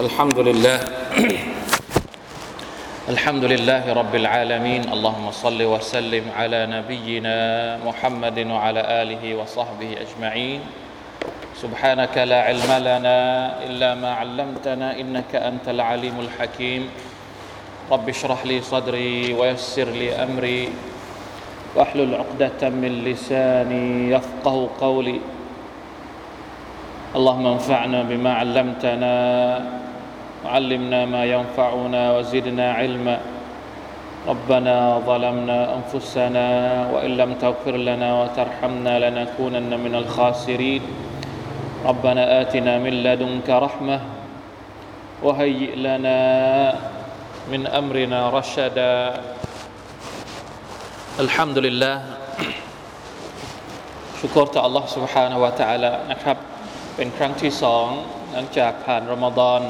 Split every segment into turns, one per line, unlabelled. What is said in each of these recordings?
الحمد لله. الحمد لله رب العالمين. اللهم صل وسلم على نبينا محمد وعلى آله وصحبه أجمعين. سبحانك لا علم لنا إلا ما علمتنا إنك أنت العليم الحكيم. رب اشرح لي صدري ويسر لي أمري. واحلل عقدة من لساني يفقه قولي. اللهم انفعنا بما علمتنا وعلمنا ما ينفعنا وزدنا علما ربنا ظلمنا انفسنا وان لم تغفر لنا وترحمنا لنكونن من الخاسرين ربنا اتنا من لدنك رحمه وهيئ لنا من امرنا رشدا الحمد لله ชุกรต่อ Allah سبحانه และ تعالى นะครับ เป็นครั้งที่สองหลังจากผ่านรอมฎอน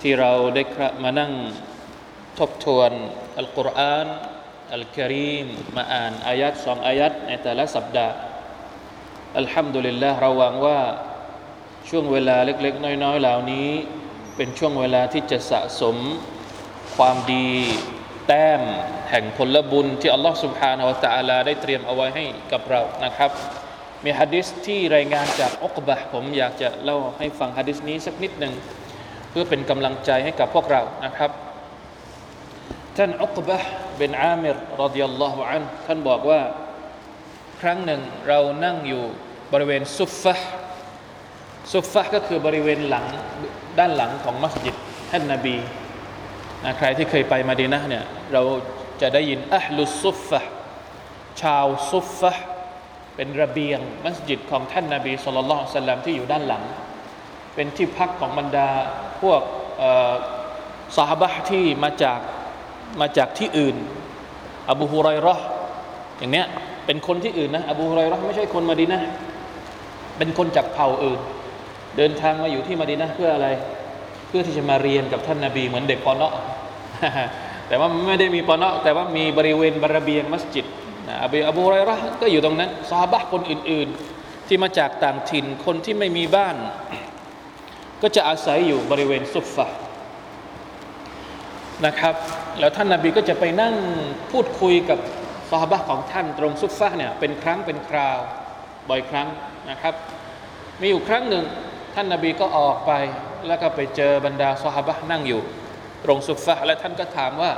ที่เราได้มานั่งทบทวนอัลกุรอานอัลกิริมมาอ่านอายัดสองอายัดในแต่ละสัปดาห์อัลฮัมดุลิลละเราหวังว่าช่วงเวลาเล็ก ๆ น้อย ๆ เหล่านี้ เป็นช่วงเวลาที่จะสะสมความดีแต้มแห่งผลบุญที่อัลลอฮฺสุบฮานาวะตะอาลาได้เตรียมเอาไว้ให้กับเรานะครับ มีฮะดิษที่รายงานจากอุกบะผมอยากจะเล่าให้ฟังฮะดิษนี้สักนิดหนึ่ง เพื่อเป็นกำลังใจให้กับพวกเรานะครับท่านอักบะเป็นอามิรรดิยัลลอฮุอันท่านบอกว่าครั้งหนึ่งเรานั่งอยู่บริเวณซุฟฟะซุฟฟะก็คือบริเวณหลังด้านหลังของมัสยิดท่านนบีนะใครที่เคยไปมาดีนะเนี่ยเราจะได้ยินอัลลุซุฟฟะชาวซุฟฟะเป็นระเบียงมัสยิดของท่านนาบีสุลต่านสัลลัมที่อยู่ด้านหลัง เป็นที่พักของบรรดาพวกสาบะที่มาจากมาจากที่อื่น อบูฮุไรรออย่างเนี้ยเป็นคนที่อื่นนะอบูฮุไรรอไม่ใช่คนมาดีนะเป็นคนจากเผ่าอื่น เดินทางมาอยู่ที่มาดีนะเพื่ออะไร เพื่อที่จะมาเรียนกับท่านนาบีเหมือนเด็กปอนเนาะแต่ว่าไม่ได้มีปอนเนาะแต่ว่ามีบริเวณบระเบียงมัสยิดอบีอบูไรระก็อยู่ตรงนั้นซาบะคนอื่น ๆ ที่มาจากต่างถิ่นคนที่ไม่มีบ้าน ก็จะอาศัยอยู่บริเวณซุฟฟะนะครับ แล้วท่านนาบีก็จะไปนั่งพูดคุยกับซาบะของท่านตรงซุฟฟะเนี่ยเป็นครั้งเป็นคราวบ่อยครั้งนะครับ มีอยู่ครั้งหนึ่งท่านนาบีก็ออกไปแล้วก็ไปเจอบรรดาซาบะนั่งอยู่ ตรงซุฟฟะและท่านก็ถามว่า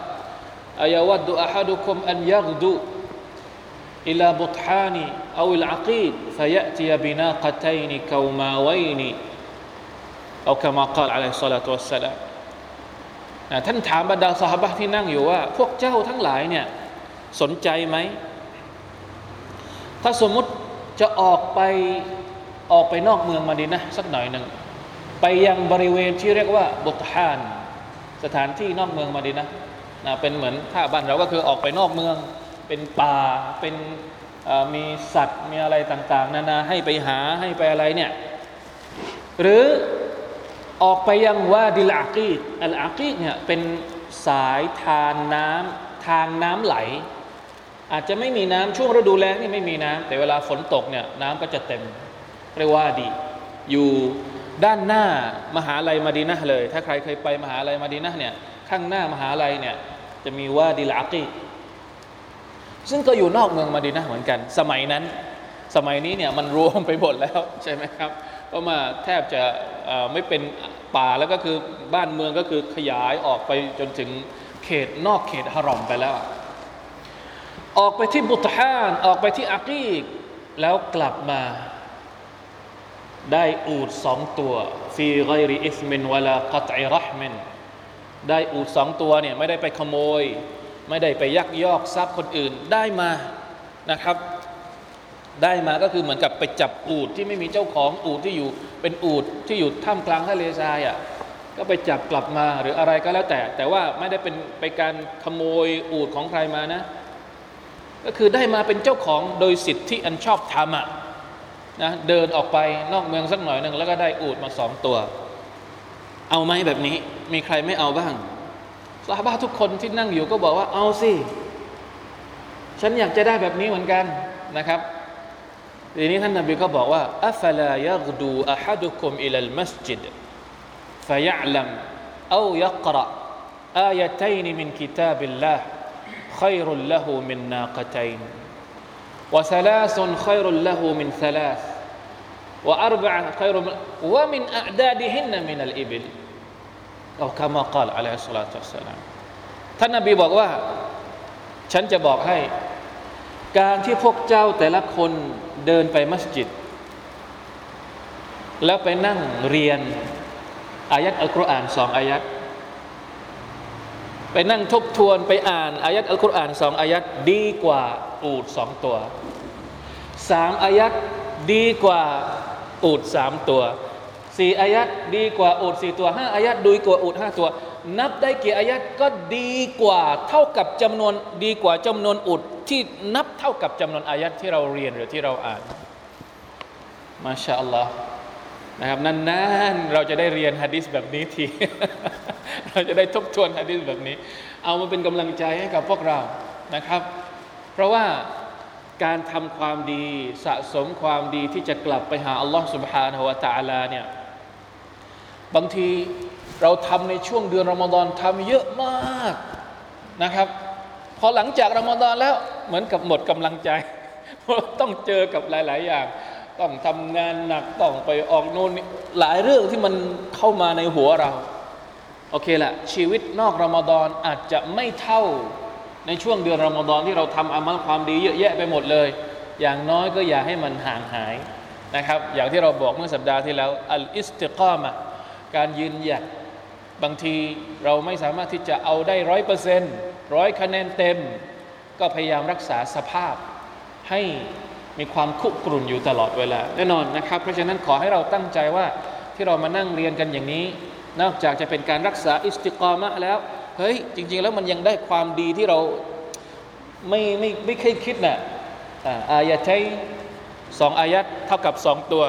อายาวัดดุอาฮัดุคุมอันยักดุ เอาคำมากล่าวอะไรสลาตัวสลามท่านถามบรรดาสหบะที่นั่งอยู่ว่า พวกเจ้าทั้งหลายเนี่ยสนใจไหม ถ้าสมมุติจะออกไปออกไปนอกเมืองมาดีนะสักหน่อยหนึ่ง ไปยังบริเวณที่เรียกว่าบทตฮาน สถานที่นอกเมืองมาดีนะนะเป็นเหมือนถ้าบ้านเราก็คือออกไปนอกเมือง เป็นป่าเป็นมีสัตว์มีอะไรต่าง ๆ นานาให้ไปหาให้ไปอะไรเนี่ยหรือ ออกไปยังวาดิลอากีดอัลอากีดเนี่ยเป็นสายทานน้ำทางน้ำไหล อาจจะไม่มีน้ำช่วงฤดูแล้งนี่ไม่มีน้ำแต่เวลาฝนตกเนี่ยน้ำก็จะเต็มเรียกว่าดี อยู่ด้านหน้ามหาลัยมาดีนะเลย ถ้าใครเคยไปมหาลัยมาดีนะเนี่ยข้างหน้ามหาลัยเนี่ยจะมีวาดิลอากีดซึ่งก็อยู่นอกเมืองมาดีนะเหมือนกัน สมัยนั้น สมัยนี้เนี่ยมันรวมไปหมดแล้วใช่ไหมครับเพราะมาแทบจะไม่เป็น ป่าแล้วก็คือบ้านเมืองก็คือขยายออกไปจนถึงเขตนอกเขตฮารอมไปแล้ว ออกไปที่บุตฮานออกไปที่อากีก แล้วกลับมา ได้อูดสองตัวฟีไกริอิสมินวลากัตอิรห์มินได้อูดสองตัวเนี่ยไม่ได้ไปขโมย ไม่ได้ไปยักยอกทรัพย์คนอื่นได้มานะครับ ได้มาก็คือเหมือนกับไปจับอูดที่ไม่มีเจ้าของอูดที่อยู่เป็นอูดที่อยู่ท่ามกลางทะเลทรายอะก็ไปจับกลับมาหรืออะไรก็แล้วแต่ แต่ว่าไม่ได้เป็นไปการขโมยอูดของใครมานะ ก็คือได้มาเป็นเจ้าของโดยสิทธิอันชอบธรรมอะนะเดินออกไปนอกเมืองสักหน่อยหนึ่งแล้วก็ได้อูดมาสองตัว เอาไหมแบบนี้ มีใครไม่เอาบ้างซาบะทุกคนที่นั่งอยู่ก็บอกว่าเอาสิฉันอยากจะได้แบบนี้เหมือนกันนะครับ ทีนี้ท่านนบีก็บอกว่าอัฟลายกดูอะฮัดุคุมอิลลมัสจิด فيعلم أو يقرأ آيتين من كتاب الله خير له من ناقتين وثلاث خير له من ثلاث وأربعة خير من ومن أعدادهن من الإبل أو كما قال عليه الصلاة والسلام ท่านนบีบอกว่า ฉันจะบอกให้ การที่พวกเจ้าแต่ละคน เดินไปมัสยิด แล้วไปนั่งเรียน อายัดอัลกุรอานสองอายัดไปนั่งทบทวนไปอ่านอายัดอัลกุรอานสองอายัดดีกว่าอูดสองตัวสามอายัดดีกว่าอูดสามตัวสี่อายัดดีกว่าอูดสี่ตัวห้าอายัดดีกว่าอูดห้าตัว นับได้กี่อายัดก็ดีกว่าเท่ากับจำนวนดีกว่าจำนวนอุดที่นับเท่ากับจำนวนอายัดที่เราเรียนหรือที่เราอ่านมาชาอัลลอฮ์นะครับนานๆเราจะได้เรียนฮะดิษแบบนี้ที เราจะได้ทบทวนฮะดิษแบบนี้ เอามาเป็นกำลังใจให้กับพวกเรานะครับ เพราะว่าการทำความดีสะสมความดีที่จะกลับไปหาอัลลอฮ์ سبحانه และ تعالى เนี่ยบางที เราทำในช่วงเดือนรอมฎอนทำเยอะมากนะครับ พอหลังจากรอมฎอนแล้วเหมือนกับหมดกำลังใจเพราะต้องเจอกับหลาย ๆ อย่าง ต้องทำงานหนักต้องไปออกโน่นหลายเรื่องที่มันเข้ามาในหัวเราโอเคแหละชีวิตนอกรอมฎอนอาจจะไม่เท่าในช่วงเดือนรอมฎอนที่เราทำอามัลความดีเยอะแยะไปหมดเลย อย่างน้อยก็อย่าให้มันห่างหายนะครับ อย่างที่เราบอกเมื่อสัปดาห์ที่แล้วอัลอิสติกามะการยืนหยัด บางทีเราไม่สามารถที่จะเอาได้ร้อยเปอร์เซ็นต์ร้อยคะแนนเต็ม ก็พยายามรักษาสภาพให้มีความคุกรุ่นอยู่ตลอดเวลาแน่นอนนะครับ เพราะฉะนั้นขอให้เราตั้งใจว่าที่เรามานั่งเรียนกันอย่างนี้ นอกจากจะเป็นการรักษาอิสติกามะแล้วเฮ้ยจริง ๆ แล้วมันยังได้ความดีที่เราไม่ไม่ไม่เคยคิดนะ่ะอายะใช้สองอายัดเท่ากับสองตัว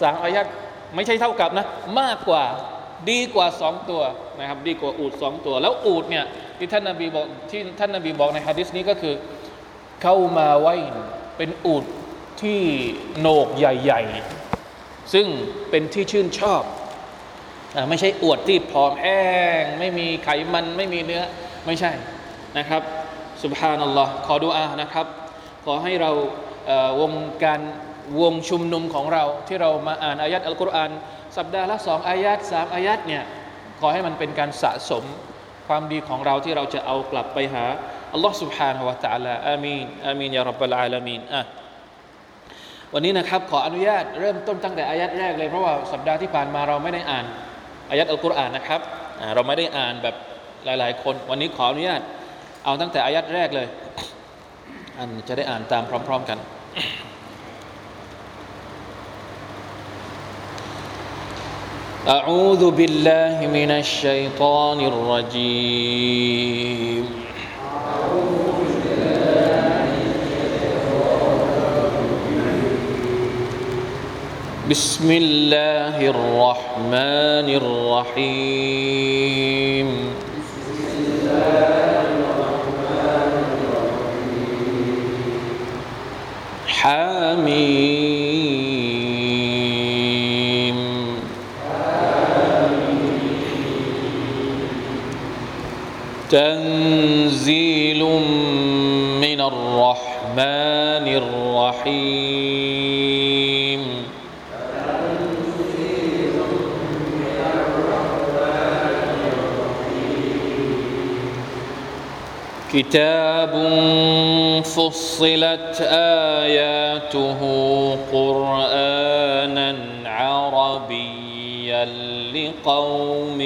สามอายัดไม่ใช่เท่ากับนะ มากกว่า ดีกว่าสองตัวนะครับดีกว่าอูดสองตัว แล้วอูดเนี่ยที่ท่านนาบีบอกที่ท่านนาบีบอกในฮะดิษนี้ก็คือเข้ามาไว้เป็นอูดที่โหนกใหญ่ ๆ ซึ่งเป็นที่ชื่นชอบไม่ใช่อวดที่ผอมแห้งไม่มีไขมันไม่มีเนื้อไม่ใช่นะครับสุบฮานัลลอฮ์ขอดุอานะครับ ขอให้เราวงการวงชุมนุมของเราที่เรามาอ่านอายัดอัลกุรอาน สัปดาห์ละสองอายัดสามอายัดเนี่ยขอให้มันเป็นการสะสมความดีของเราที่เราจะเอากลับไปหาอัลลอฮ์ سبحانه และ تعالى อามีนอามีนยารับบลอาลามีนอ่ะวันนี้นะครับขออนุญาตเริ่มต้นตั้งแต่อายัดแรกเลยเพราะว่าสัปดาห์ที่ผ่านมาเราไม่ได้อ่านอายัดอัลกุรอานนะครับเราไม่ได้อ่านแบบหลาย ๆ คน วันนี้ขออนุญาตเอาตั้งแต่อายัดแรกเลยอันจะได้อ่านตามพร้อม ๆ กัน أعوذ بالله من الشيطان الرجيم. بسم الله الرحمن الرحيم. حميم. تنزيل من الرحمن الرحيم. كتاب فصلت آياته قرآنا عربيا لقوم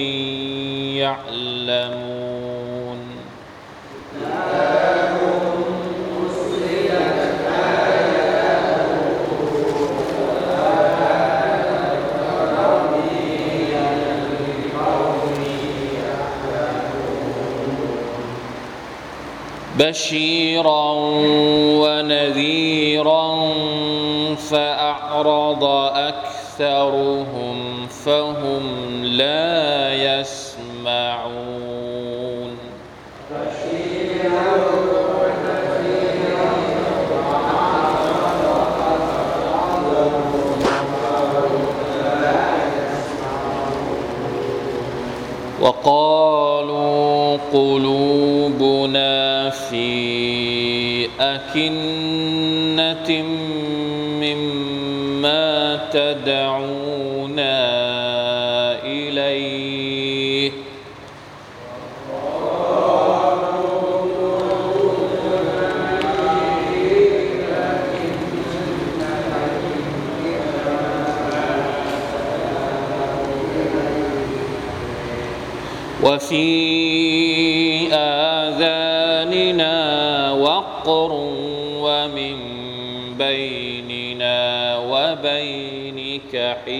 بشيرا ونذيرا فأعرض أكثرهم فهم لا يسمعون. وقالوا قلوبنا أكنة مما تدعونا إليه وفي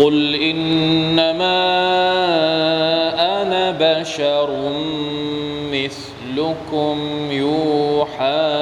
قل إنما أنا بشر مثلكم يوحى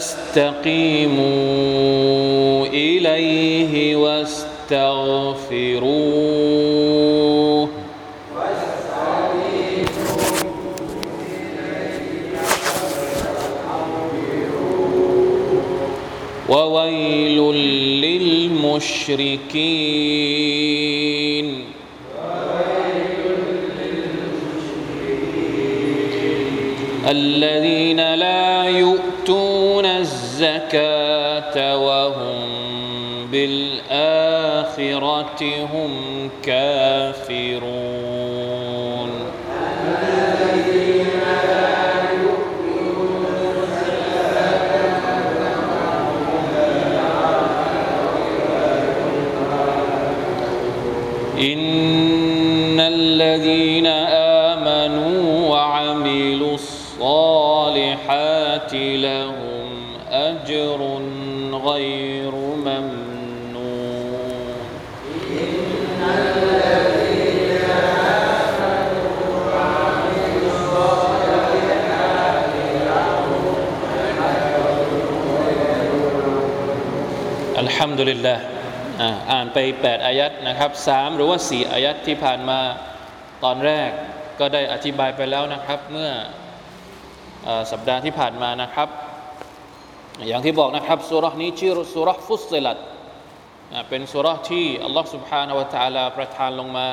فاستقيموا إليه واستغفروه. وويل للمشركين. آخرتهم كافرون. الحمد لله อ่าอ่านไป 8 อายัดนะครับ3หรือว่า 4 อายัดที่ผ่านมาตอนแรกก็ได้อธิบายไปแล้วนะครับ เมื่ออาสัปดาห์ที่ผ่านมานะครับ อย่างที่บอกนะครับสุรานี้ชื่อสุราฟุสซิลัดอ่าเป็นสุราที่อัลลอฮฺ سبحانه และ تعالى ประทานลงมา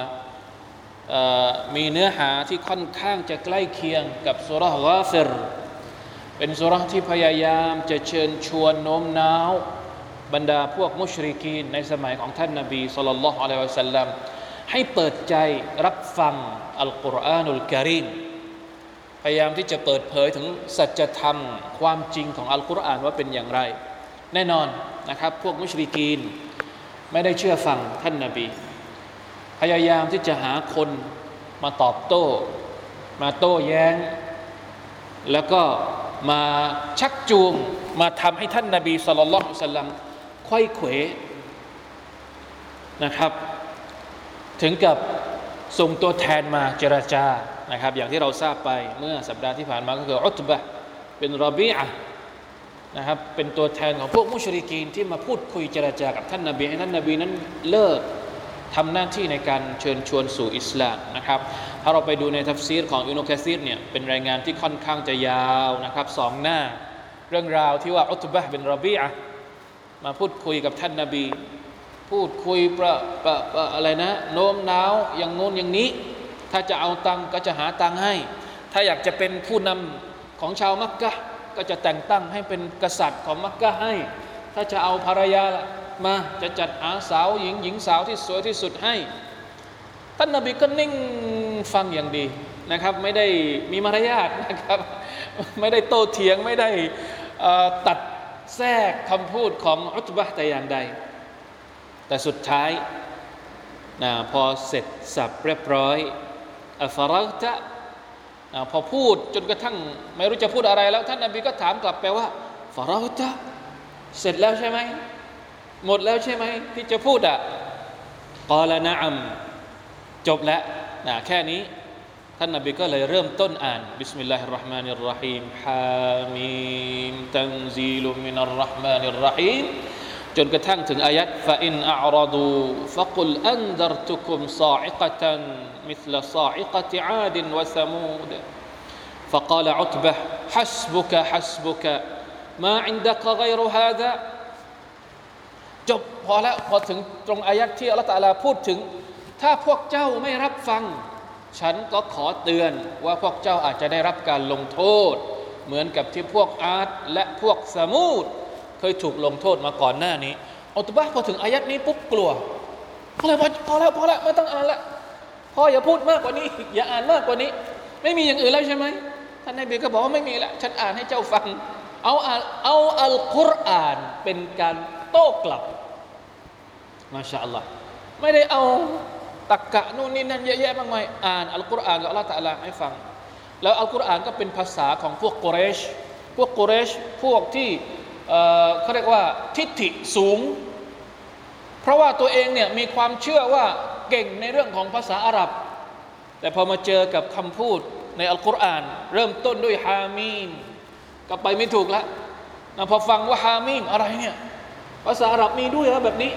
อ่ามีเนื้อหาที่ค่อนข้างจะใกล้เคียงกับสุรากาฟิรเป็นสุราที่พยายามจะเชิญชวนโน้มน้าว บรรดาพวกมุชริกีนในสมัยของท่านนาบีสุลต่านละฮ์อะลัยฮิวะสัลลัมให้เปิดใจรับฟังอัลกุรอานุลกิริมพยายามที่จะเปิดเผยถึงสัจธรรม ความจริงของอัลกุรอานว่าเป็นอย่างไร แน่นอนนะครับ พวกมุชริกีน ไม่ได้เชื่อฟังท่านนาบี พยายามที่จะหาคนมาตอบโต้ มาโต้แย้ง แล้วก็มาชักจูงมาทำให้ท่านนาบีสุลต่านสัลลัม ควยเขวนะครับ ถึงกับส่งตัวแทนมาเจราจานะครับ อย่างที่เราทราบไปเมื่อสัปดาห์ที่ผ่านมาก็คืออุตบะเป็นรบีอะนะครับเป็นตัวแทนของพวกมุชริกีนที่มาพูดคุยเจราจากับท่านนาบีให้ท่านนาบีนั้นเลิกทำหน้าที่ในการเชิญชวนสู่อิสลามนะครับ ถ้าเราไปดูในทัฟซีรของอินุคาซีรเนี่ยเป็นรายงานที่ค่อนข้างจะยาวนะครับสองหน้า เรื่องราวที่ว่าอุตบะเป็นรบีอะ มาพูดคุยกับท่านนาบี พูดคุยประประประอะไรนะ โน้มน้าวอย่างโน้นอย่างนี้ ถ้าจะเอาตังก็จะหาตังให้ ถ้าอยากจะเป็นผู้นำของชาวมักกะก็จะแต่งตั้งให้เป็นกษัตริย์ของมักกะให้ ถ้าจะเอาภรรยาละมาจะจัดหาสาวหญิงหญิงสาวที่สวยที่สุดให้ ท่านนบีก็นิ่งฟังอย่างดีนะครับ ไม่ได้มีมารยาทนะครับ ไม่ได้โต้เถียงไม่ได้ตัด แทรกคำพูดของอุตบะแต่อย่างใด แต่สุดท้ายนะพอเสร็จสับเรียบร้อยอัฟรัตะพอพูดจนกระทั่ง ไม่รู้จะพูดอะไรแล้ว ท่านนบีก็ถามกลับไปว่าفرغت เสร็จแล้วใช่ไหม หมดแล้วใช่ไหม ที่จะพูดอะ قال نعم จบแล้วนะแค่นี้ ท่านนบีก็เลยเริ่มต้นอ่านบิสมิลลาฮิรราะห์มานิรราะฮีมฮามีมตันซีลุมินัรราะห์มานิรราะฮีมจนกระทั่งถึงอายัดฟาอินอัรดูฟะกุลอันดรตุคุมซาอิกะตัน مثل صاعقة عاد وثمود فقال عتبة حسبك حسبك ما عندك غير هذا จบพอแล้วพอถึงตรงอายัดที่อัลลอฮฺตาลาพูดถึง ถ้าพวกเจ้าไม่รับฟัง ฉันก็ขอเตือนว่าพวกเจ้าอาจจะได้รับการลงโทษ เหมือนกับที่พวกอาร์ตและพวกสมูดเคยถูกลงโทษมาก่อนหน้านี้อัตบ้าพอถึงอายัดนี้ปุ๊บกลัวพอแล้วพอแล้วพอแล้วไม่ต้องอ่านละพ่ออย่าพูดมากกว่านี้ อย่าอ่านมากกว่านี้ ไม่มีอย่างอื่นแล้วใช่ไหมท่านนายบีก็บอกว่าไม่มีละฉันอ่านให้เจ้าฟัง เอาเอาอัลกุรอานเป็นการโต้กลับมาชาอัลลอฮ์ไม่ได้เอา ตักกะนู่นนี่นั่นเยอะแยะมากมายอ่านอัลกุรอานกับอัลลอฮ์ตะลาให้ฟัง แล้วอัลกุรอานก็เป็นภาษาของพวกกุเรช พวกกุเรชพวกที่เขาเรียกว่าทิฏฐิสูง เพราะว่าตัวเองเนี่ยมีความเชื่อว่าเก่งในเรื่องของภาษาอาหรับ แต่พอมาเจอกับคำพูดในอัลกุรอาน เริ่มต้นด้วยฮามีมก็ไปไม่ถูกแล้วนะพอฟังว่าฮามีมอะไรเนี่ยภาษาอาหรับมีด้วยแล้วแบบนี้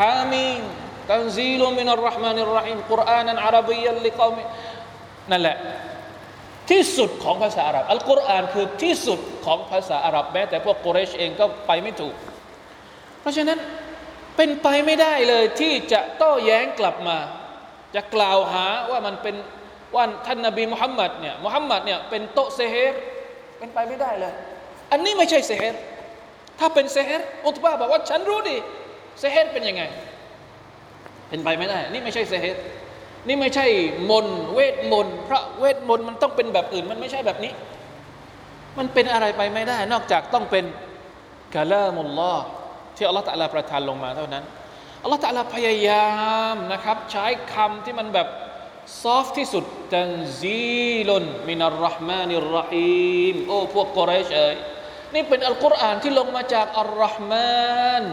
ฮามีม ตันซีลุมินัลรห์มานิรรหีมกุรอานันอารับียันลิกอมินั่นแหละที่สุดของภาษาอาหรับอัลกุรอานคือที่สุดของภาษาอาหรับแม้แต่พวกกุเรชเองก็ไปไม่ถูก เพราะฉะนั้นเป็นไปไม่ได้เลยที่จะโต้แย้งกลับมา จะกล่าวหาว่ามันเป็นว่าท่านนบีมุฮัมมัดเนี่ยมุฮัมมัดเนี่ยเป็นโตเซเฮรเป็นไปไม่ได้เลย อันนี้ไม่ใช่เซเฮรถ้าเป็นเซเฮรอุตบาบอกว่าฉันรู้ดิเซเฮรเป็นยังไง เป็นไปไม่ได้ นี่ไม่ใช่เซเฮรนี่ไม่ใช่มนตร์เวทมนเพราะเวทมนมันต้องเป็นแบบอื่น มันไม่ใช่แบบนี้ มันเป็นอะไรไปไม่ได้ นอกจากต้องเป็นกาลามุลลอฮ์ที่อัลลอฮฺตะลาประทานลงมาเท่านั้นอัลลอฮฺตะลาพยายามนะครับ ใช้คำที่มันแบบซอฟที่สุดตันซีลุนมินัลรห์มานิรรหีมโอ้พวกกอเรชเอ้ยนี่เป็นอัลกุรอานที่ลงมาจากอัลรห์มาน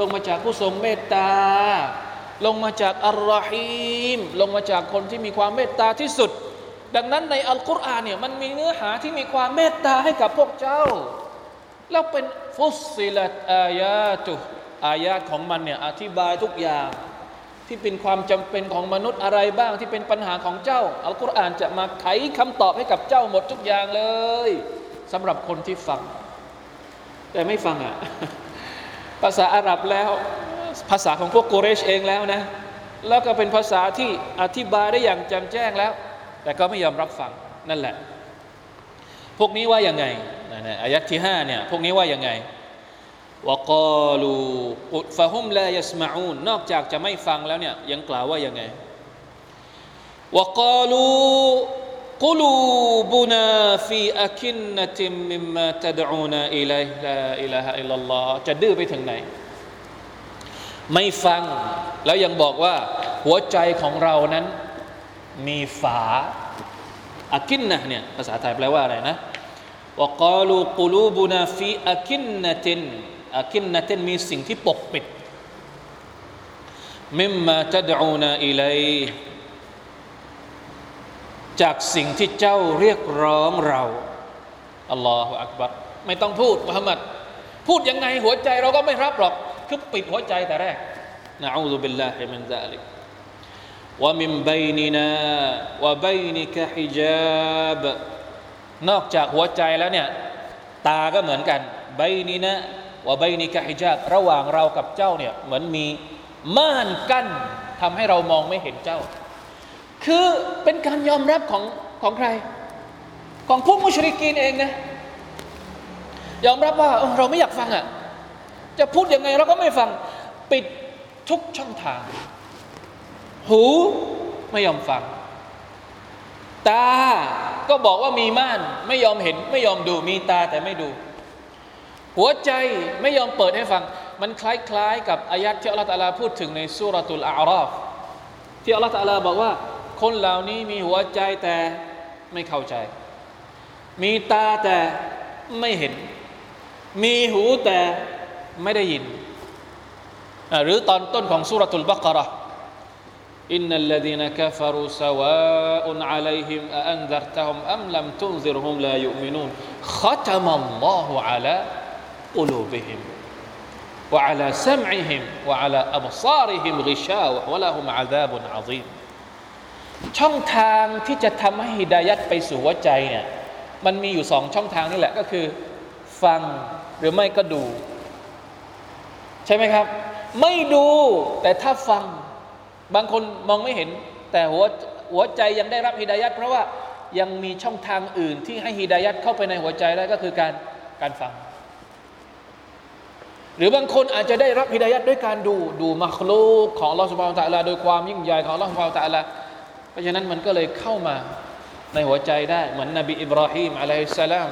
ลงมาจากผู้ทรงเมตตา ลงมาจากอัลรหีมลงมาจากคนที่มีความเมตตาที่สุด ดังนั้นในอัลกุรอานเนี่ยมันมีเนื้อหาที่มีความเมตตาให้กับพวกเจ้า แล้วเป็นฟุสิลัตอายาตุอายาตของมันเนี่ยอธิบายทุกอย่าง ที่เป็นความจำเป็นของมนุษย์อะไรบ้างที่เป็นปัญหาของเจ้า อัลกุรอานจะมาไขคำตอบให้กับเจ้าหมดทุกอย่างเลยสำหรับคนที่ฟัง แต่ไม่ฟังอะภาษาอาหรับแล้ว ภาษาของพวกโกเรชเองแล้วนะ แล้วก็เป็นภาษาที่อธิบายได้อย่างจ่มแจ้งแล้ว แต่ก็ไม่ยอมรับฟังนั่นแหละ พวกนี้ว่ายังไงนะอายัดที่ห้าเนี่ยพวกนี้ว่ายังไงวกาลูฟะฮุมลายสมาอูนนอกจากจะไม่ฟังแล้วเนี่ยยังกล่าวว่ายังไงวกาลูกุลูบุนาฟีอาคินนติมมิมมาตดอูนาอิลัยลาอิลาฮะอิลลัลลอฮจะดื้อไปถึงไหน ไม่ฟัง แล้วยังบอกว่า หัวใจของเรานั้น มีฝาอักินนะเนี่ยภาษาไทยแปลว่าอะไรนะวกาลูกลูบุนาฟีอักินนตินอักินนตินมีสิ่งที่ปกปิดมิมมาจะดูนาอิเลยจากสิ่งที่เจ้าเรียกร้องเราอัลลอฮฺอักบัรไม่ต้องพูดมุฮัมมัดพูดยังไงหัวใจเราก็ไม่รับหรอก คือปิดหัวใจแต่แรกนะอูซุบิลลาฮิมินซาลิกว่ามินบัยนินาวะบัยนิกะฮิจาบนอกจากหัวใจแล้วเนี่ยตาก็เหมือนกันบัยนินะวะบัยนิกะฮิจาบระหว่างเรากับเจ้าเนี่ยเหมือนมีม่านกั้นทำให้เรามองไม่เห็นเจ้า คือเป็นการยอมรับของของใคร ของพวกมุชริกีนเองนะยอมรับว่าเราไม่อยากฟังอะ่ะ จะพูดยังไงเราก็ไม่ฟังปิดทุกช่องทาง หูไม่ยอมฟัง ตาก็บอกว่ามีม่าน ไม่ยอมเห็นไม่ยอมดูมีตาแต่ไม่ดู หัวใจไม่ยอมเปิดให้ฟัง มันคล้ายๆ กับอายัดที่อัลลอฮฺพูดถึงในสุรตุลอาราฟที่อัลลอฮฺบอกว่า คนเหล่านี้มีหัวใจแต่ไม่เข้าใจ มีตาแต่ไม่เห็น มีหูแต่ ไม่ได้ยิน หรือตอนต้นของสุรตุลบักระอินนัลลดีนกัฟรุสวาอุนอะลัยฮิมอันซัรตะฮุมอัมลัมตุนซิรฮุมลายุมินูนขะตมัลลอฮุอะลาอุลูบิฮิม وعلى سمعهم وعلى أبصارهم غشاوة ولهم عذاب عظيم ช่องทางที่จะทำให้ฮิดายัดไปสู่หัวใจเนี่ยมันมีอยู่สองช่องทางนี่แหละก็คือ ฟังหรือไม่ก็ดู ใช่ไหมครับ ไม่ดูแต่ถ้าฟัง บางคนมองไม่เห็น แต่หัวหัวใจยังได้รับฮิดายัดเพราะว่ายังมีช่องทางอื่นที่ให้ฮิดายัดเข้าไปในหัวใจได้ก็คือการการฟัง หรือบางคนอาจจะได้รับฮิดายัดด้วยการดูดูมัคลูกของลอสบาวตะลาโดยความยิ่งใหญ่ของลอสบาวตะลาเพราะฉะนั้นมันก็เลยเข้ามาในหัวใจได้ เหมือนนบีอิบราฮิมอะลัยฮิสสลาม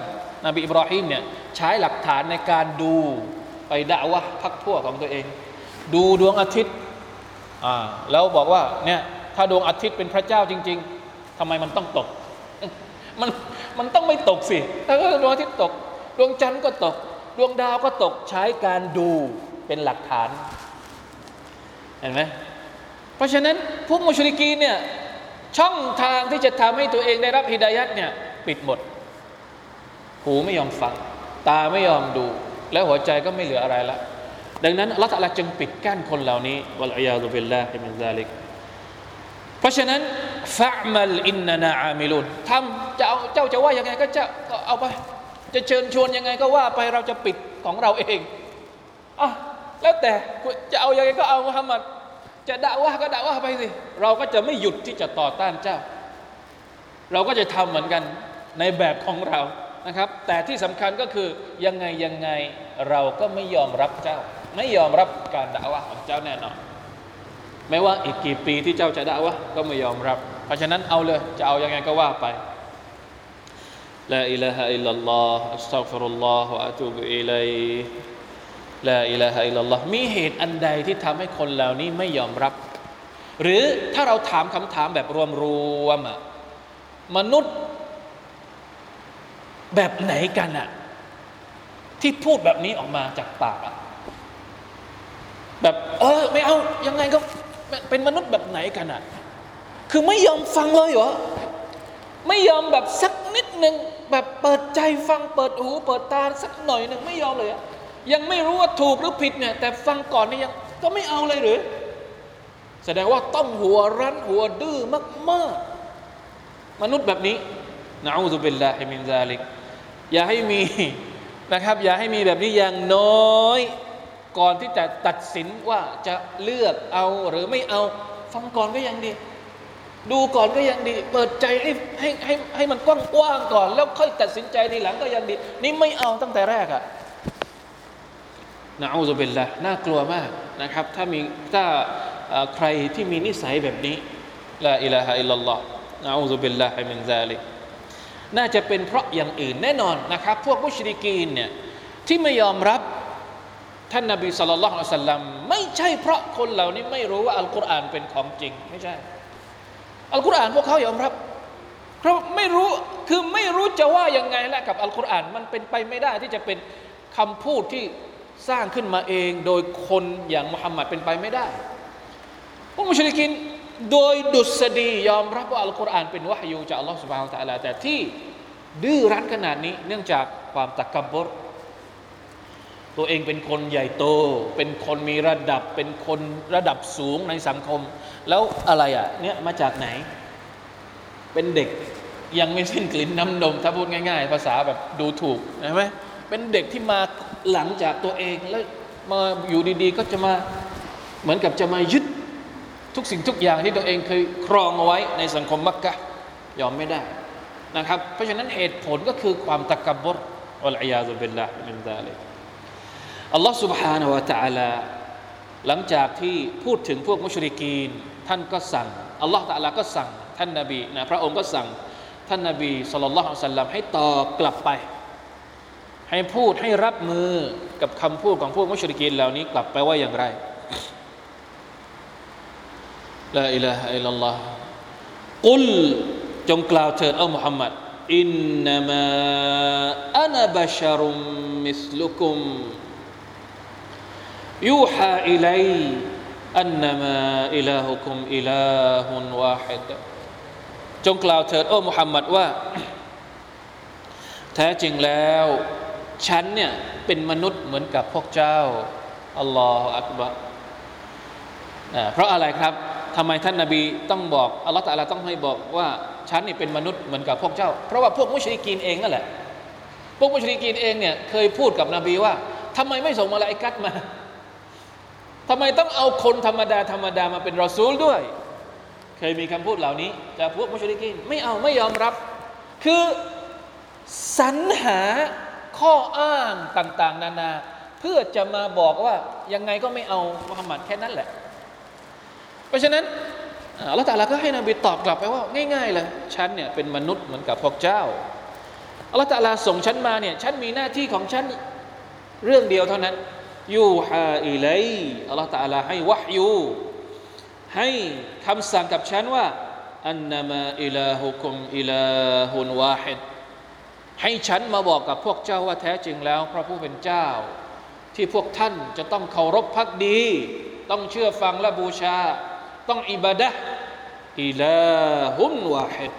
นบีอิบราฮิมเนี่ยใช้หลักฐานในการดู ไปด่าวะพักทั่วของตัวเอง ดูดวงอาทิตย์อ่าแล้วบอกว่าเนี่ยถ้าดวงอาทิตย์เป็นพระเจ้าจริง ๆทำไมมันต้องตก มันมันต้องไม่ตกสิถ้าดวงอาทิตย์ตก ดวงจันทร์ก็ตก ดวงดาวก็ตกใช้การดูเป็นหลักฐาน เห็นไหมเพราะฉะนั้นพวกมุชริกีเนี่ยช่องทางที่จะทำให้ตัวเองได้รับฮิดายัดเนี่ยปิดหมด หูไม่ยอมฟัง ตาไม่ยอมดู แล้วหัวใจก็ไม่เหลืออะไรละ ดังนั้นอัลลอฮฺจึงปิดกั้นคนเหล่านี้วะลัยยาตุบิลลาฮิมินซาลิกเพราะฉะนั้นฟะมัลอินนานาอามิลุนทำจะเอาเจ้าจะว่ายังไงก็จะก็เอาไป จะเชิญชวนยังไงก็ว่าไปเราจะปิดของเราเองอะแล้วแต่จะเอายังไงก็เอามุฮัมมัดจะด่าว่าก็ด่าว่าไปสิ เราก็จะไม่หยุดที่จะต่อต้านเจ้า เราก็จะทำเหมือนกันในแบบของเรา นะครับ แต่ที่สำคัญก็คือยังไงยังไงเราก็ไม่ยอมรับเจ้า ไม่ยอมรับการด่าว่าของเจ้าแน่นอนไม่ว่าอีกกี่ปีที่เจ้าจะด่าว่าก็ไม่ยอมรับ เพราะฉะนั้นเอาเลยจะเอายังไงก็ว่าไปลาอิลาฮะอิลลัลลอฮ์อัสตัฆฟิรุลลอฮ์วะอะตูบุอิลัยลาอิลาฮะอิลลัลลอฮ์มีเหตุอันใดที่ทำให้คนเหล่านี้ไม่ยอมรับ หรือถ้าเราถามคำถามแบบรวมๆมนุษย์ แบบไหนกันอะที่พูดแบบนี้ออกมาจากปากอะแบบ เออ ไม่เอายังไงก็เป็นมนุษย์แบบไหนกันอะคือไม่ยอมฟังเลยเหรอไม่ยอมแบบสักนิดหนึ่งแบบเปิดใจฟังเปิดหู เปิดตาสักหน่อยหนึ่งไม่ยอมเลยอะยังไม่รู้ว่าถูกหรือผิดเนี่ยแต่ฟังก่อนนี่ยังก็ไม่เอาเลยหรือ แสดงว่าต้องหัวรั้นหัวดื้อมากๆมนุษย์แบบนี้นะอูซุบิลลาฮิมินซาลิก อย่าให้มีนะครับ อย่าให้มีแบบนี้อย่างน้อย ก่อนที่จะตัดสินว่าจะเลือกเอาหรือไม่เอา ฟังก่อนก็ยังดี ดูก่อนก็ยังดี เปิดใจให้ให้ให้ให้มันกว้างๆก่อน แล้วค่อยตัดสินใจทีหลังก็ยังดี นี่ไม่เอาตั้งแต่แรกอะนะอูซุบิลละน่ากลัวมากนะครับ ถ้ามีถ้าใครที่มีนิสัยแบบนี้ลาอิลาฮะอิลลัลลอฮ์นะอูซุบิลลาฮิมินซาลิก น่าจะเป็นเพราะอย่างอื่นแน่นอนนะครับ พวกมุชริกีนเนี่ยที่ไม่ยอมรับท่านนาบีสุลต่านสัลลัมไม่ใช่เพราะคนเหล่านี้ไม่รู้ว่าอัลกุรอานเป็นของจริงไม่ใช่ อัลกุรอานพวกเขายอมรับเพราะไม่รู้คือไม่รู้จะว่ายังไงและกับอัลกุรอานมันเป็นไปไม่ได้ที่จะเป็นคำพูดที่สร้างขึ้นมาเอง โดยคนอย่างมุฮัมมัดเป็นไปไม่ได้พวกมุชลิกิน โดยดุษฎียอมรับว่าอัลกุรอานเป็นวะฮยูจากอัลลอฮฺสุบฮานตะลาแต่ที่ดื้อรั้นขนาดนี้เนื่องจากความตะกบรตัวเองเป็นคนใหญ่โต เป็นคนมีระดับเป็นคนระดับสูงในสังคม แล้วอะไรอะเนี่ยมาจากไหน เป็นเด็กยังไม่สิ้นกลิ่นน้ำนม ถ้าพูดง่ายๆ ภาษาแบบดูถูกใช่ไหมเป็นเด็กที่มาหลังจากตัวเองแล้วมาอยู่ดีๆ ก็จะมาเหมือนกับจะมายึด ทุกสิ่งทุกอย่างที่ตัวเองเคยครองเอาไว้ในสังคมมักกะยอมไม่ได้นะครับ เพราะฉะนั้นเหตุผลก็คือความตะกบรอัลอยาซุบิลละมินซาลิก อัลลอฮ์ سبحانه และ تعالى หลังจากที่พูดถึงพวกมุชริกีน ท่านก็สั่งอัลลอฮ์ตะลาก็สั่ง ท่านนบีนะพระองค์ก็สั่ง ท่านนบีสุลต่านละอัลสัลลัมให้ตอบกลับไป ให้พูดให้รับมือกับคำพูดของพวกมุชริกีนเหล่านี้กลับไปว่าอย่างไร ลาอิลาฮะอิลลัลลอฮ์กุลจงกล่าวเถิดอัลมุฮัมมัดอินนามาอานาบะชารุมมิสลุคุมยูฮาอิลัยอันนามาอิลาฮุคุมอิลาฮุนวาฮิดจงกล่าวเถิดโอ้มุฮัมมัดว่า แท้จริงแล้ว ฉันเนี่ยเป็นมนุษย์เหมือนกับพวกเจ้าอัลลอฮฺอักบะเพราะอะไรครับ ทำไมท่านนาบีต้องบอกอัลลอฮฺตะลาต้องให้บอกว่าฉันนี่เป็นมนุษย์เหมือนกับพวกเจ้า เพราะว่าพวกมุชริกีนเองนั่นแหละ พวกมุชริกีนเองเนี่ยเคยพูดกับนบีว่าทำไมไม่ส่งมาลาอิกัดมาทำไมต้องเอาคนธรรมดาธรรมดามาเป็นรอซูลด้วย เคยมีคำพูดเหล่านี้จากพวกมุชริกีนไม่เอาไม่ยอมรับ คือสรรหาข้ออ้างต่าง ๆ นานา เพื่อจะมาบอกว่ายังไงก็ไม่เอามุฮัมมัดแค่นั้นแหละ เพราะฉะนั้นอัลลอฮฺตาลาก็ให้นบีตอบกลับไปว่าง่ายๆเลยฉันเนี่ยเป็นมนุษย์เหมือนกับพวกเจ้าอัลลอฮฺตาลาส่งฉันมาเนี่ยฉันมีหน้าที่ของฉันเรื่องเดียวเท่านั้นยูฮาอิไลอัลลอฮฺตาลาให้วะฮยูให้คำสั่งกับฉันว่าอันนามาอิลาฮุคุมอิลาฮุนวาฮิดให้ฉันมาบอกกับพวกเจ้าว่าแท้จริงแล้วพระผู้เป็นเจ้า ที่พวกท่านจะต้องเคารพพักดี ต้องเชื่อฟังและบูชา ต้องอิบาดะอิลาฮุนวาฮิด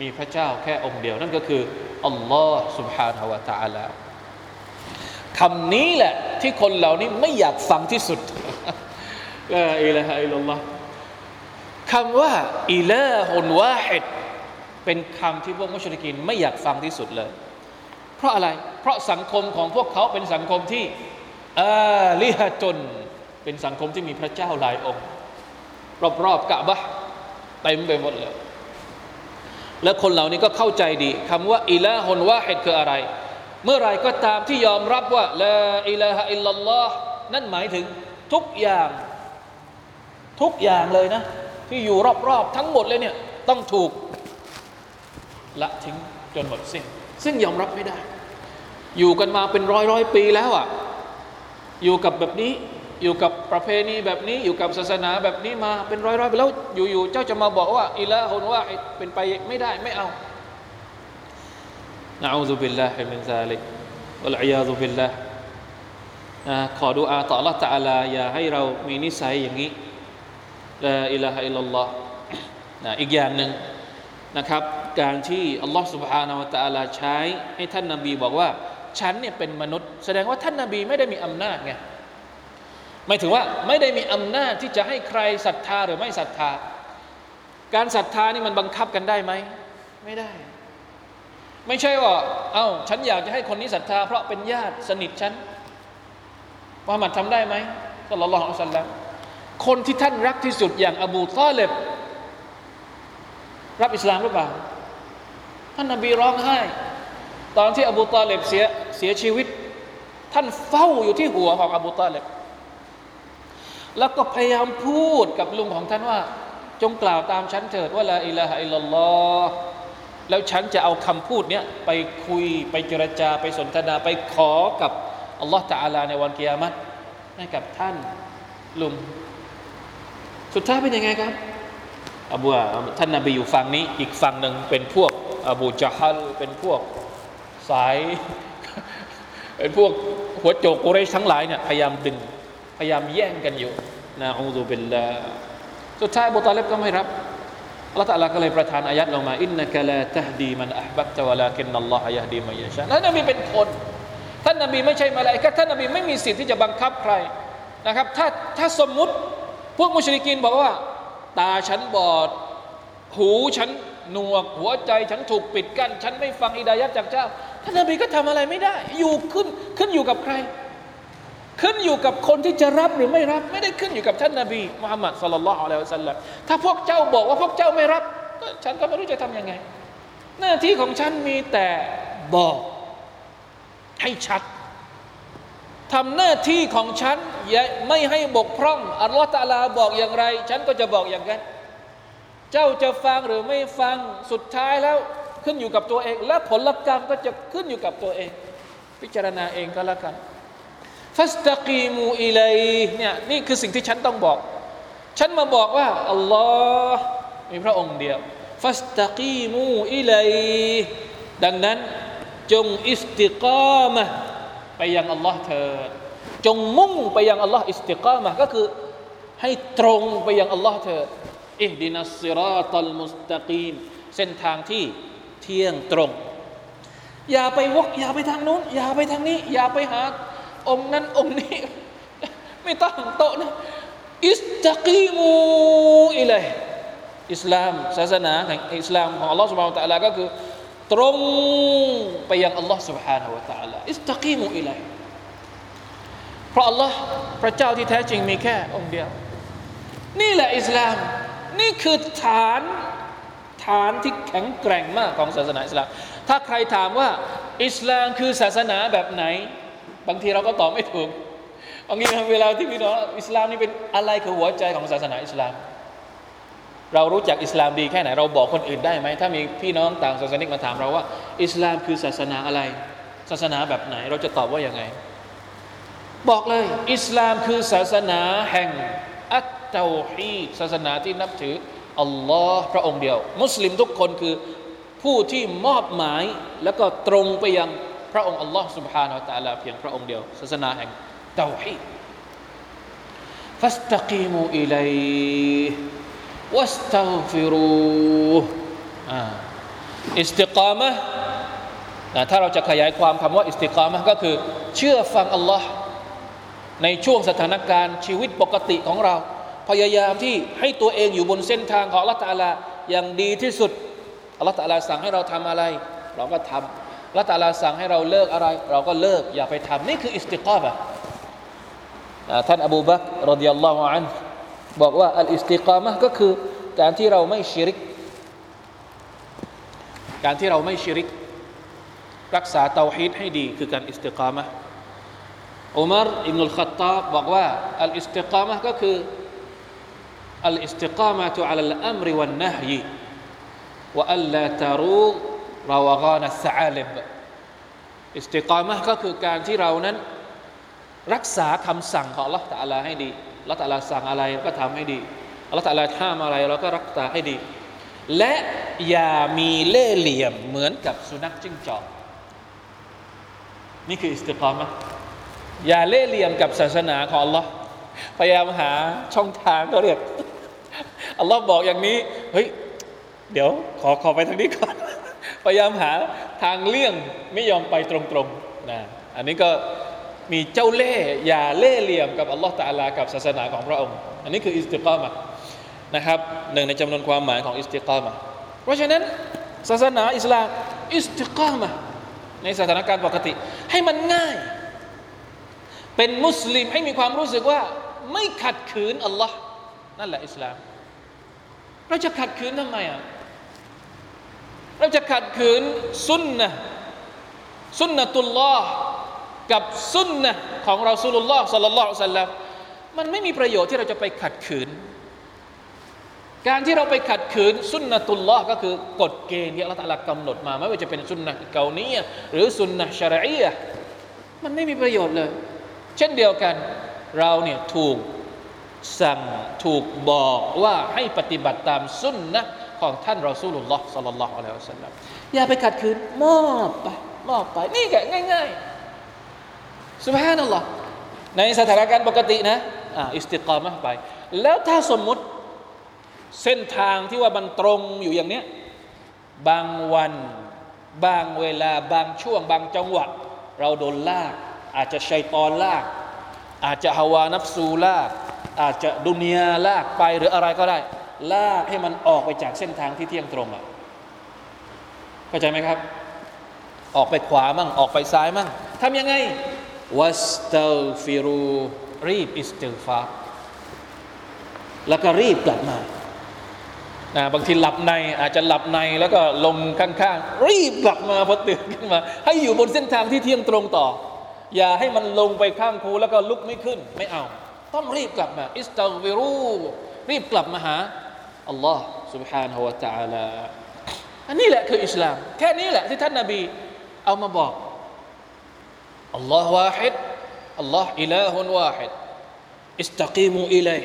มีพระเจ้าแค่องค์เดียว นั่นก็คืออัลลอฮ์ سبحانه และ تعالى คำนี้แหละที่คนเหล่านี้ไม่อยากฟังที่สุดลาอิลาฮะอิลลัลลอฮ์คำว่าอิลาฮุนวาฮิดเป็นคำที่พวกมุชริกินไม่อยากฟังที่สุดเลย เพราะอะไร เพราะสังคมของพวกเขาเป็นสังคมที่อาลิฮะจน เป็นสังคมที่มีพระเจ้าหลายองค์ รอบๆกะบะเต็มไปหมดเลย และคนเหล่านี้ก็เข้าใจดีคำว่าอิลาฮุนวาฮิดคืออะไร เมื่อไรก็ตามที่ยอมรับว่าละอิลาฮะอิลลัลลอฮ์นั่นหมายถึงทุกอย่าง ทุกอย่างเลยนะ ที่อยู่รอบๆทั้งหมดเลยเนี่ยต้องถูกละทิ้งจนหมดสิ้น ซึ่งยอมรับไม่ได้ อยู่กันมาเป็นร้อยร้อยปีแล้วอะอยู่กับแบบนี้ อยู่กับประเพณีแบบนี้ อยู่กับศาสนาแบบนี้มาเป็นร้อยร้อยปีแล้วอยู่ๆเจ้าจะมาบอกว่าอิละฮุนว่าเป็นไปไม่ได้ไม่เอานะอูซุบิลลาฮิมินซาลิกวัลอียาซุบิลลานะขอดูอาต่อ Allah Taala อย่าให้เรามีนิสัยอย่างนี้ละอิลาฮะอิลลัลลอฮ์นะอีกอย่างหนึ่งนะครับ การที่อัลลอฮ์ سبحانه และ تعالى ใช้ให้ท่านนาบีบอกว่า ฉันเนี่ยเป็นมนุษย์ แสดงว่าท่านนาบีไม่ได้มีอำนาจไง หมายถึงว่าไม่ได้มีอำนาจที่จะให้ใครศรัทธาหรือไม่ศรัทธา การศรัทธานี่มันบังคับกันได้ไหม ไม่ได้ ไม่ใช่ว่า เอา้า ฉันอยากจะให้คนนี้ศรัทธา เพราะเป็นญาติสนิทฉันมุฮัมมัดทำได้ไหมสัลลลอฮุอะลัยฮิวะสัลลัมคนที่ท่านรักที่สุดอย่างอบูตอเลบรับอิสลามหรือเปล่า ท่านนบีร้องไห้ ตอนที่อบูตอเลบเสียเสียชีวิต ท่านเฝ้าอยู่ที่หัวของอบูตอเลบ แล้วก็พยายามพูดกับลุงของท่านว่า จงกล่าวตามฉันเถิดว่าละอิลาฮะอิลลอฮ์แล้วฉันจะเอาคำพูดเนี้ยไปคุยไปเจรจาไปสนทนาไปขอกับอัลลอฮ์ตะอาลาในวันกิยามัตให้กับท่านลุงสุดท้ายเป็นยังไงครับอบูท่านนบีอยู่ฝั่งนี้ อีกฝั่งหนึ่งเป็นพวกอบูจาฮัลเป็นพวกสายเป็นพวกหัวโจกกุเรชทั้งหลายเนี่ยพยายามดึง พยายามแย่งกันอยู่นะอูซุบิลลาสุดท้ายบุตาเลบก็ไม่รับอัลลอฮฺตะลาก็เลยประทานอายัดลงมาอินนักลาตฮดีมันอัพบัตวะลาคินนัลลอฮฺยฮดีมันยะชาท่านนบีเป็นคนท่านนบีไม่ใช่มาลายกะท่านนบีไม่มีสิทธิ์ที่จะบังคับใครนะครับถ้าถ้าสมมุติพวกมุชริกีนบอกว่า ตาฉันบอด หูฉันหนวก หัวใจฉันถูกปิดกั้นฉันไม่ฟังอิดายัดจากเจ้าท่านนบีก็ทำอะไรไม่ได้ อยู่ขึ้นขึ้นอยู่กับใคร ขึ้นอยู่กับคนที่จะรับหรือไม่รับ ไม่ได้ขึ้นอยู่กับท่านนาบีมุฮัมมัดสุลลัลลอฮุอะลัยฮิวสัลลัมถ้าพวกเจ้าบอกว่าพวกเจ้าไม่รับก็ฉันก็ไม่รู้จะทำยังไง หน้าที่ของฉันมีแต่บอกให้ชัดทำหน้าที่ของฉันอย่าไม่ให้บกพร่องอัลลอฮฺตะลาบอกอย่างไร ฉันก็จะบอกอย่างนั้น เจ้าจะฟังหรือไม่ฟังสุดท้ายแล้วขึ้นอยู่กับตัวเอง และผลกรรมก็จะขึ้นอยู่กับตัวเอง พิจารณาเองก็แล้วกัน ฟัสตะกีมูอิเลเนี่ยนี่คือสิ่งที่ฉันต้องบอก ฉันมาบอกว่าอัลลอฮ์มีพระองค์เดียวفاستقيموا إليه ดังนั้นจงอิสติกามะไปยังอัลลอฮ์เถิดจงมุ่งไปยังอัลลอฮ์อิสติกามะก็คือให้ตรงไปยังอัลลอฮ์เถิดاهدنا الصراط المستقيم เส้นทางที่เที่ยงตรง อย่าไปวกอย่าไปทางนู้น อย่าไปทางนี้ อย่าไปหา องค์นั้นองค์นี้ ไม่ต้องโต๊ะนะอิสตะกีมูอิเลยอิสลามศาสนาแห่งอิสลามของอัลลอฮ์สุบฮานะตะอาลาก็คือตรงไปยังอัลลอฮ์ سبحانه และ تعالى อิสตะกีมุอิลัยเพราะอัลลอฮ์พระเจ้าที่แท้จริงมีแค่องค์เดียว นี่แหละอิสลาม นี่คือฐานฐานที่แข็งแกร่งมากของศาสนาอิสลาม ถ้าใครถามว่า อิสลามคือศาสนาแบบไหน บางทีเราก็ตอบไม่ถูกบางทีเวลาที่พี่น้องอิสลามนี่เป็นอะไรคือหัวใจของศาสนาอิสลาม เรารู้จักอิสลามดีแค่ไหน เราบอกคนอื่นได้ไหมถ้ามีพี่น้องต่างศาสนิกมาถามเราว่า อิสลามคือศาสนาอะไร ศาสนาแบบไหน เราจะตอบว่าอยังไง บอกเลย อิสลามคือศาสนาแห่งอัตเตาฮีศาสนาที่นับถืออัลลอฮ์พระองค์เดียว มุสลิมทุกคนคือผู้ที่มอบหมายแล้วก็ตรงไปยัง ระองค์อัลลอฮ์ سبحانه และ تعالى เพียงพระองค์เดียว ศาสนาแห่งเตาฮีฟัสตะกีมูอิลัยวัสตัฟิรูอิสติกามะถ้าเราจะขยายความคำว่าอิสติกามะก็คือ เชื่อฟังอัลลอฮ์ในช่วงสถานการณ์ชีวิตปกติของเรา พยายามที่ให้ตัวเองอยู่บนเส้นทางของอัลลอฮ์ตาลาอย่างดีที่สุดอัลลอฮ์ตาลาสั่งให้เราทำอะไร เราก็ทำอั อัลลอฮ์ตะอาลาสั่งให้เราเลิกอะไร เราก็เลิกอย่าไปทำนี่คืออิสติกามะท่านอบูบักร رضي الله عنه บอกว่า الاستقامة ก็คือการที่เราไม่ชิริก การที่เราไม่ชิริก รักษาเตาฮีดให้ดีคือการอิสติกามะอุมารอิบนุลขัตตาบบอกว่าอัลอิสติกามะก็คือالاستقامة على الأمر والنهي وألا تروغ روغان الثعلب อิสติกามะก็คือการที่เรานั้น รักษาคำสั่งของ Allah ตะอาลาให้ดีอัลลอฮฺตะอาลาสั่งอะไรก็ทำให้ดีอัลลอฮฺตะอาลาห้ามอะไรเราก็รักษาให้ดี และอย่ามีเล่ห์เหลี่ยมเหมือนกับสุนัขจิ้งจอกนี่คืออิสติกามะอย่าเล่ห์เหลี่ยมกับศาสนาของอัลลอฮ์พยายามหาช่องทางก็เรียกอัลลอฮ์บอกอย่างนี้ เฮ้ย เดี๋ยวขอขอไปทางนี้ก่อน พยายามหาทางเลี่ยงไม่ยอมไปตรงๆนะอันนี้ก็มีเจ้าเล่ห์อย่าเล่ห์เหลี่ยมกับอัลลอฮฺตาลากับศาสนาของพระองค์ อันนี้คืออิสติกามะนะครับหนึ่งในจำนวนความหมายของอิสติกามะเพราะฉะนั้นศาสนาอิสลามอิสติกามะในสถานการณ์ปกติ ให้มันง่าย เป็นมุสลิมให้มีความรู้สึกว่าไม่ขัดขืนอัลลอฮ์นั่นแหละอิสลาม เราจะขัดขืนทำไมอะ เราจะขัดขืนสุนนะสุนนะตุลลอฮ์กับสุนนะของเราสุลลอฮ์สัลลัลลอฮุซัลลัมมันไม่มีประโยชน์ที่เราจะไปขัดขืน การที่เราไปขัดขืนสุนนะตุลลอฮ์ก็คือกฎเกณฑ์ที่อัลลอฮฺกำหนดมาไม่ว่าจะเป็นสุนนะเกาเนียหรือสุนนะชารียะมันไม่มีประโยชน์เลย เช่นเดียวกันเราเนี่ยถูกสั่งถูกบอกว่าให้ปฏิบัติตามสุนนะ ของท่านรอซูลุลลอฮ์สัลลัลลอฮุอะลัยฮิวสัลลัมอย่าไปขัดขืนมอบไปมอบไปนี่แกง่ายๆสุภานั่นหรอในสถานการณ์ปกตินะอ่าอิสติกามะไป แล้วถ้าสมมุติเส้นทางที่ว่ามันตรงอยู่อย่างเนี้ยบางวัน บางเวลาบางช่วง บางจังหวะ เราโดนลาก อาจจะชัยตอนลาก อาจจะฮาวานับซูลาก อาจจะดุนยาลากไปหรืออะไรก็ได้ ลากให้มันออกไปจากเส้นทางที่เที่ยงตรงอะเข้าใจไหมครับ ออกไปขวามั่งออกไปซ้ายมั่งทำยังไงواستغفروا รีบ استغفار แล้วก็รีบกลับมานะบางทีหลับในอาจจะหลับในแล้วก็ลงข้างๆ รีบกลับมาพอตื่นขึ้นมา ให้อยู่บนเส้นทางที่เที่ยงตรงต่อ อย่าให้มันลงไปข้างคูแล้วก็ลุกไม่ขึ้นไม่เอา ต้องรีบกลับมาاستغفروا รีบกลับมาหา อัลลอฮ์ سبحانه และ تعالى อันนี้แหละคืออิสลาม แค่นี้แหละที่ท่านนาบีเอามาบอกอัลลอฮ์วาฮิดอัลลอฮ์อิลาฮุนวาฮิดอิสตักีมูอิลัย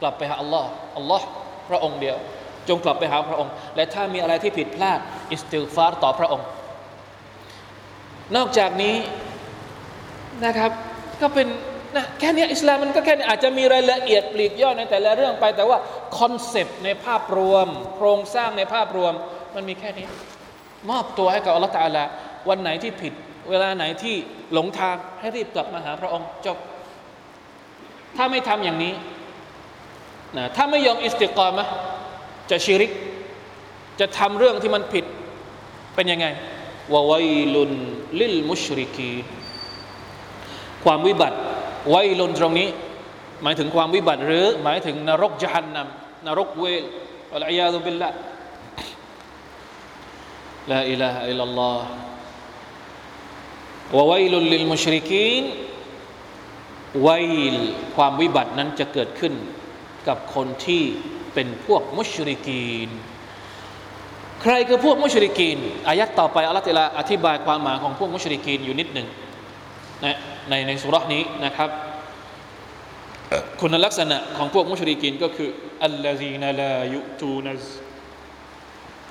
กลับไปหาอัลลอฮ์อัลลอฮ์พระองค์เดียว จงกลับไปหาพระองค์ และถ้ามีอะไรที่ผิดพลาด อิสติลฟาร์ต่อพระองค์ นอกจากนี้นะครับ ก็เป็น นะแค่นี้อิสลามมันก็แค่นี้อาจจะมีรายละเอียดปลีกย่อยในแต่ละเรื่องไป แต่ว่าconcept ในภาพรวม โครงสร้างในภาพรวม มันมีแค่นี้ มอบตัวให้กับอัลลอฮฺ تعالى วันไหนที่ผิด เวลาไหนที่หลงทางให้รีบกลับมาหาพระองค์จบ ถ้าไม่ทำอย่างนี้นะถ้าไม่ยอมاستقامة จะชิริก จะทำเรื่องที่มันผิดเป็นยังไงوويل للمشركين ความวิบัติ วัยลนตรงนี้ หมายถึงความวิบัติ หรือหมายถึงนรกจหันนำนรกเวลอัลอยาตุบิลละลาอิลาฮะอิลลัลลอฮ์วะวัยลุนลิลมุชริกีนวัยลความวิบัตินั้นจะเกิดขึ้นกับคนที่เป็นพวกมุชริกีน ใครคือพวกมุชริกีนอายัดต่อไปอัลลอฮฺตะลาอธิบายความหมายของพวกมุชริกีนอยู่นิดหนึ่งนะ ในในสุรานี้นะครับ คุณลักษณะของพวกมุชริกีนก็คืออัลลอฮีนลายุตูนัส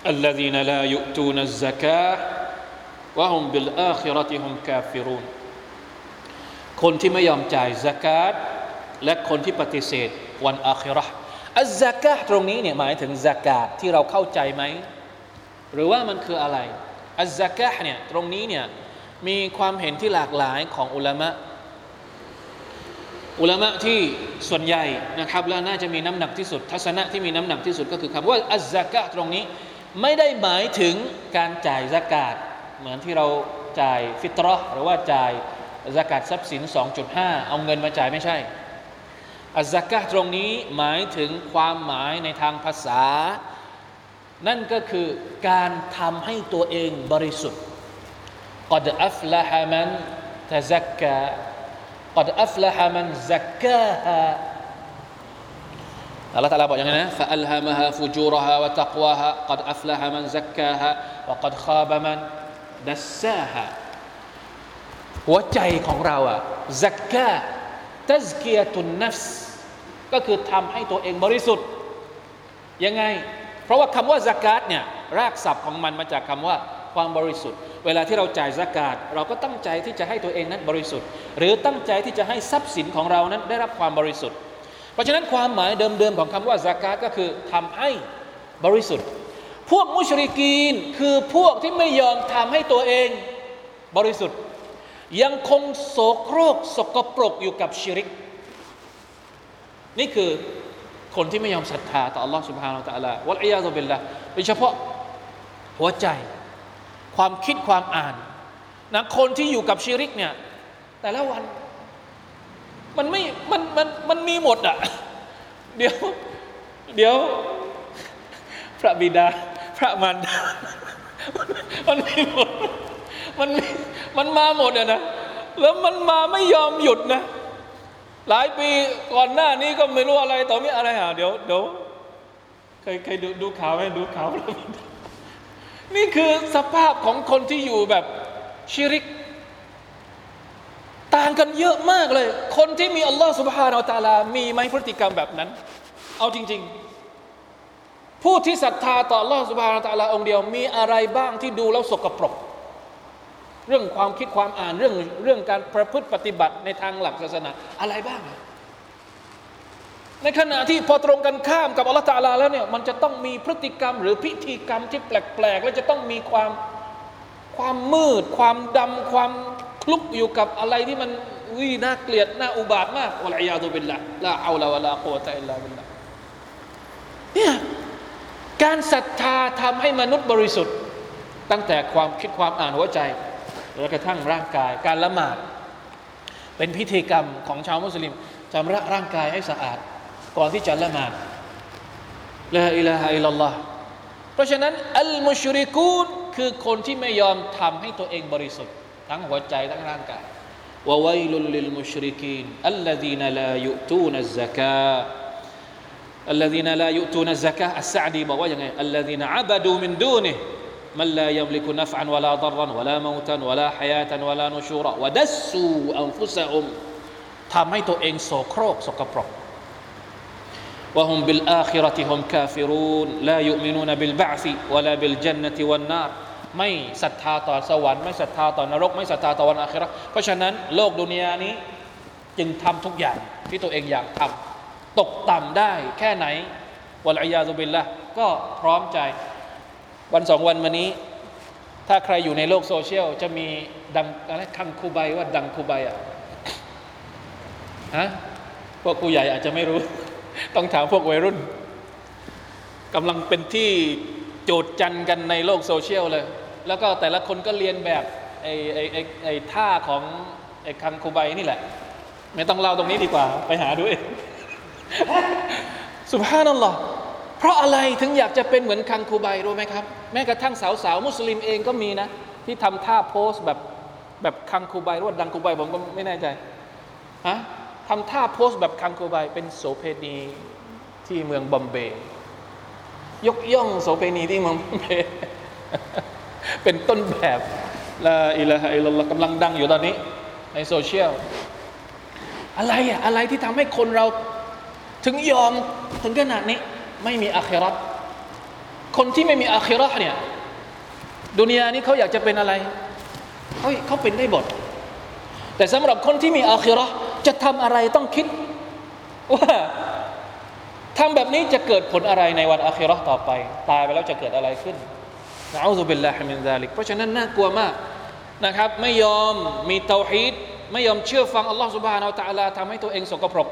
อัลลอฮีนลายุตูนัสซะกาะฮุมบิลอาคิรติฮุมกาฟิรูนคนที่ไม่ยอมจ่ายสกาตและคนที่ปฏิเสธวันอาคิราะห์อัซซากะตรงนี้เนี่ยหมายถึงสกาตที่เราเข้าใจไหม หรือว่ามันคืออะไรอัซซากะเนี่ยตรงนี้เนี่ย มีความเห็นที่หลากหลายของอุลามะ อุลามะที่ส่วนใหญ่นะครับและน่าจะมีน้ำหนักที่สุด ทัศนะที่มีน้ำหนักที่สุดก็คือคำว่าอัซากะตรงนี้ ไม่ได้หมายถึงการจ่ายสกาตเหมือนที่เราจ่ายฟิตรอหรือว่าจ่ายสกาตทรัพย์สิน 2.5 เอาเงินมาจ่ายไม่ใช่อัซกะตรงนี้หมายถึงความหมายในทางภาษา นั่นก็คือการทำให้ตัวเองบริสุทธิ์ กอดอัฟละฮามันตะซักกะกอดอัฟละฮามันซักกะฮะอัลลอฮฺตะลาบอกอย่างนี้นะ فألهمها فجورها وتقواها قد أفلح من زكاها وقد خاب من دساها หัวใจของเราอะซักกะตัซกียตุนนัฟส์ก็คือทำให้ตัวเองบริสุทธิ์ยังไง เพราะว่าคำว่าสกาดเนี่ยรากศัพท์ของมันมาจากคำว่า ความบริสุทธิ์ เวลาที่เราจ่ายสกาดเราก็ตั้งใจที่จะให้ตัวเองนั้นบริสุทธิ์ หรือตั้งใจที่จะให้ทรัพย์สินของเรานั้นได้รับความบริสุทธิ์ เพราะฉะนั้นความหมายเดิมๆของคำว่าสกาดก็คือทำให้บริสุทธิ์ พวกมุชริกีนคือพวกที่ไม่ยอมทำให้ตัวเองบริสุทธิ์ ยังคงโสโครกสกปรกอยู่กับชิริก นี่คือคนที่ไม่ยอมศรัทธาต่อ Allah سبحانه และ تعالى วัลอียาตุบิลละโดยเฉพาะหัวใจ ความคิดความอ่านนะคนที่อยู่กับชิริกเนี่ยแต่ละวันมันไม่มันมันมันมีหมดอะเดี๋ยว เดี๋ยว พระบิดา พระมันมันมีหมดมันมันมาหมดอะนะแล้วมันมาไม่ยอมหยุดนะ หลายปีก่อนหน้านี้ก็ไม่รู้อะไรต่อมีอะไรหาเดี๋ยวเดี๋ยวเคยเคยดูดูข่าวไหมดูข่าวแล้ว นี่คือสภาพของคนที่อยู่แบบชิริก ต่างกันเยอะมากเลย คนที่มีอัลลอฮฺสุบฮานาอัลตาลา มีไหมพฤติกรรมแบบนั้น เอาจริง ๆ ผู้ที่ศรัทธาต่ออัลลอฮฺสุบฮานาอัลตาลาองเดียว มีอะไรบ้างที่ดูแล้วสกปรก เรื่องความคิดความอ่านเรื่องเรื่องการประพฤติปฏิบัติในทางหลักศาสนาอะไรบ้าง ในขณะที่พอตรงกันข้ามกับอัลลอฮฺตาลาแล้วเนี่ยมันจะต้องมีพฤติกรรมหรือพิธีกรรมที่แปลกๆ และจะต้องมีความความมืด ความดำความคลุกอยู่กับอะไรที่มันวิน่าเกลียดน่าอุบาทมากอัลอยาตุบิลละลาอัลลาวะลาโควะตะอิลลาบิลละเนี่ยการศรัทธาทำให้มนุษย์บริสุทธิ์ ตั้งแต่ความคิดความอ่านหัวใจแล้วกระทั่งร่างกายการละหมาด เป็นพิธีกรรมของชาวมุสลิมจำระร่างกายให้สะอาด ก่อนที่จะละหมาดละอิละฮะอิลลัลลอฮ์เพราะฉะนั้นอัลมุชริกูนคือคนที่ไม่ยอมทำให้ตัวเองบริสุทธิ์ ทั้งหัวใจทั้งร่างกายวะวยลุลลิลมุชริกีนอัลลดีนลายุตูนัซกาอัลลดีนลายุตูนัซกาอัสซาดีบอกว่ายังไงอัลลดีนอับดูมินดูนิมันลายมลิกุนัฟอันวะลาดรันวะลาโมตันวะลาฮยาตันวะลานุชูระวดัสซูอันฟุสะอุมทำให้ตัวเองโสโครกสกปรก وهم بالآخرة هم كافرون لا يؤمنون بالبعث ولا بالجنة والنار ไม่ศรัทธาต่อสวรรค์ไม่ศรัทธาต่อนรกไม่ศรัทธาต่อวันอาคิเราะห์เพราะฉะนั้นโลกดุนยานี้ จึงทำทุกอย่างที่ตัวเองอยากทำตกต่ำได้แค่ไหนวะลัยยาซุบิลละก็พร้อมใจ วันสองวันมานี้ ถ้าใครอยู่ในโลกโซเชียล จะมีดังอะไรคังคูใบว่าดังคูใบอ่ะฮะพวกผู้ใหญ่อาจจะไม่รู้ ต้องถามพวกวัยรุ่นกำลังเป็นที่โจดจันกันในโลกโซเชียลเลย แล้วก็แต่ละคนก็เลียนแบบไอ้ไอ้ไอ้ไอ้ท่าของไอ้คังคูใบนี่แหละ ไม่ต้องเล่าตรงนี้ดีกว่า ไปหาดูเองสุภาพนั่นหรอเพราะอะไรถึงอยากจะเป็นเหมือนคังคูใบรู้ไหมครับ แม้กระทั่งสาวๆมุสลิมเองก็มีนะ ที่ทำท่า pose แบบแบบคังคูใบหรือว่าดังคูใบผมก็ไม่แน่ใจฮะ ทำท่า pose แบบคังคูใบเป็นโสเพณีที่เมืองบอมเบย์ยกย่องโสเพณีที่เมืองบอมเบย์เป็นต้นแบบลาอิลาฮะอิลลอกำลังดังอยู่ตอนนี้ ในโซเชียล อะไรอะอะไรที่ทำให้คนเราถึงยอมถึงขนาดนี้ ไม่มีอาครัตคนที่ไม่มีอาครัตเนี่ยดุนยานี้เขาอยากจะเป็นอะไรเฮ้ยเขาเป็นได้หมดแต่สำหรับคนที่มีอาครัต จะทำอะไรต้องคิดว่าทำแบบนี้จะเกิดผลอะไรในวันอาคิรัตต่อไป ตายไปแล้วจะเกิดอะไรขึ้นنعوذ بالله من ذلك เพราะฉะนั้นน่ากลัวมากนะครับ ไม่ยอมมีเตาฮีดไม่ยอมเชื่อฟังอัลลอฮฺ سبحانه وتعالى ทำให้ตัวเองสกปรก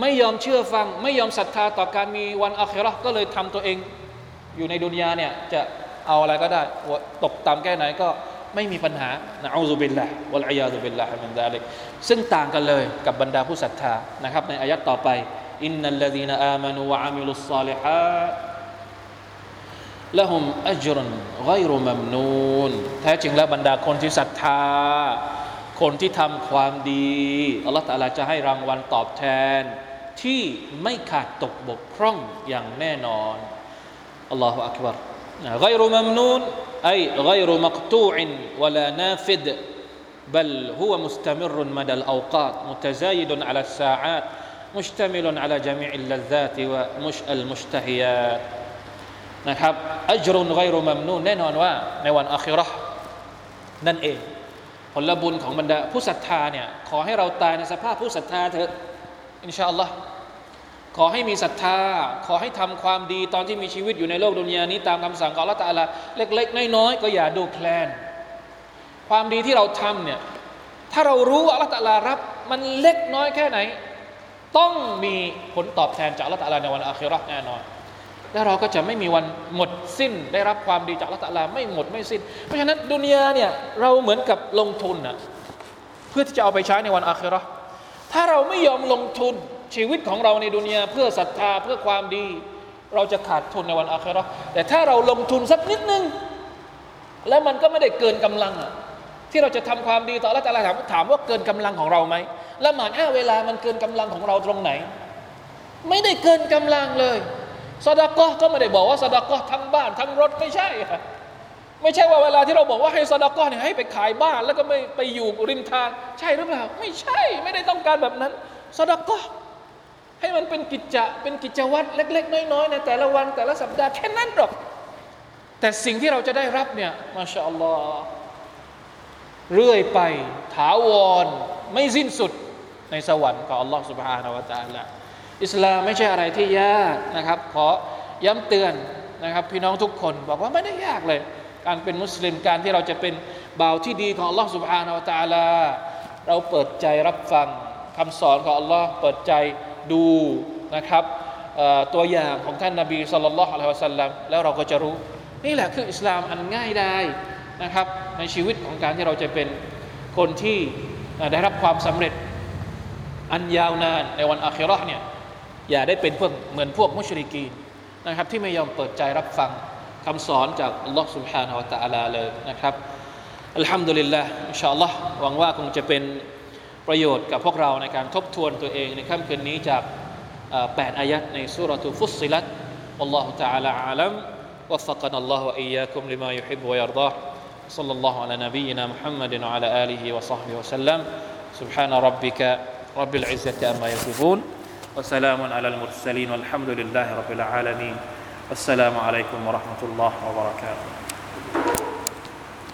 ไม่ยอมเชื่อฟัง ไม่ยอมศรัทธาต่อการมีวันอาคิราะห์ก็เลยทำตัวเอง อยู่ในดุนยาเนี่ยจะเอาอะไรก็ได้ตกต่ำแค่ไหนก็ ไม่มีปัญหาنعوذ بالله والعياذ بالله من ذلك ซึ่งต่างกันเลยกับบรรดาผู้ศรัทธานะครับ ในอายัดต่อไปإن الذين آمنوا وعملوا الصالحات لهم أجر غير ممنون แท้จริงแล้วบรรดาคนที่ศรัทธา คนที่ทำความดีอัลลอฮฺ تعالى จะให้รางวัลตอบแทน ที่ไม่ขาดตกบกพร่องอย่างแน่นอนอัลลอฮฺอักบาร غير ممنون أي غير مقطوع ولا نافد بل هو مستمر مدى الأوقات متزايد على الساعات مشتمل على جميع اللذات ومش المشتهيات นะครับอัจรุนไกรุมัมนูนแน่นอนว่าในวันอาคิเราะห์นั่นเอง ผลบุญของบรรดาผู้ศรัทธาเนี่ยขอให้เราตายในสภาพผู้ศรัทธาเถอะอินชาอัลลอฮ์ ขอให้มีศรัทธา ขอให้ทำความดีตอนที่มีชีวิตอยู่ในโลกดุนยานี้ตามคำสั่งของอัลลอฮฺตะอาลาเล็ก ๆ น้อยๆก็อย่าดูแคลน ความดีที่เราทำเนี่ยถ้าเรารู้ว่าอัลลอฮฺตะอาลารับมันเล็กน้อยแค่ไหน ต้องมีผลตอบแทนจากลลอฮฺตาลาในวันอาคิราะห์แน่นอน แล้วเราก็จะไม่มีวันหมดสิ้น ได้รับความดีจากลลอฮฺตาลาไม่หมดไม่สิ้น เพราะฉะนั้นดุนยาเนี่ยเราเหมือนกับลงทุนนะเพื่อที่จะเอาไปใช้ในวันอาคิราะห์ถ้าเราไม่ยอมลงทุน ชีวิตของเราในดุนยาเพื่อศรัทธาเพื่อความดี เราจะขาดทุนในวันอาคราแต่ถ้าเราลงทุนสักนิดนึง แล้วมันก็ไม่ได้เกินกำลังอะที่เราจะทำความดีต่ออัลลอฮฺตะอาลาถามถามว่าเกินกำลังของเราไหมละหมาดห้าเวลามันเกินกำลังของเราตรงไหน ไม่ได้เกินกำลังเลยสดากะก็ไม่ได้บอกว่าสดากะทั้งบ้านทั้งรถไม่ใช่ค่ะไม่ใช่ว่าเวลาที่เราบอกว่าให้สดากะเนี่ยให้ไปขายบ้าน แล้วก็ไม่ไปอยู่ริมทาง ใช่หรือเปล่า ไม่ใช่ไม่ได้ต้องการแบบนั้นสดากะ ให้มันเป็นกิจจะเป็นกิจวัตรเล็ก ๆ น้อยๆในแต่ละวันแต่ละสัปดาห์แค่นั้นหรอก แต่สิ่งที่เราจะได้รับเนี่ยมาชาอัลลอฮ์เรื่อยไป ถาวรไม่สิ้นสุดในสวรรค์ของอัลลอฮ์ سبحانه และ تعالى อิสลามไม่ใช่อะไรที่ยากนะครับ ขอย้ำเตือนนะครับ พี่น้องทุกคนบอกว่าไม่ได้ยากเลย การเป็นมุสลิมการที่เราจะเป็นบ่าวที่ดีของอัลลอฮ์ سبحانه และ تعالى เราเปิดใจรับฟังคำสอนของอัลลอฮ์เปิดใจ ดูนะครับตัวอย่างของท่านนาบีสุลต่านละฮ์อะลัยฮิวะสัลลัมแล้วเราก็จะรู้ นี่แหละคืออิสลามอันง่ายได้นะครับ ในชีวิตของการที่เราจะเป็นคนที่ได้รับความสำเร็จอันยาวนานในวันอาคิเราะห์เนี่ยอย่าได้เป็นพวกเหมือนพวกมุชริกีนนะครับ ที่ไม่ยอมเปิดใจรับฟังคำสอนจากอัลลอฮ์ سبحانه และ تعالى เลยนะครับอัลฮัมดุลิลละอินชาอัลลอฮ์หวังว่าคงจะเป็น ประโยชน์กับพวกเราในการทบทวนตัวเองในค่ำคืนนี้จากแปดอายัดในสุรทูฟุสซิลัต والله تعالى أعلم وفقنا الله وإياكم لما يحب ويرضاه صلى الله على نبينا محمد وعلى آله وصحبه وسلم سبحان ربك رب العزة أما يصفون وسلام على المرسلين والحمد لله رب العالمين والسلام عليكم ورحمة الله وبركاته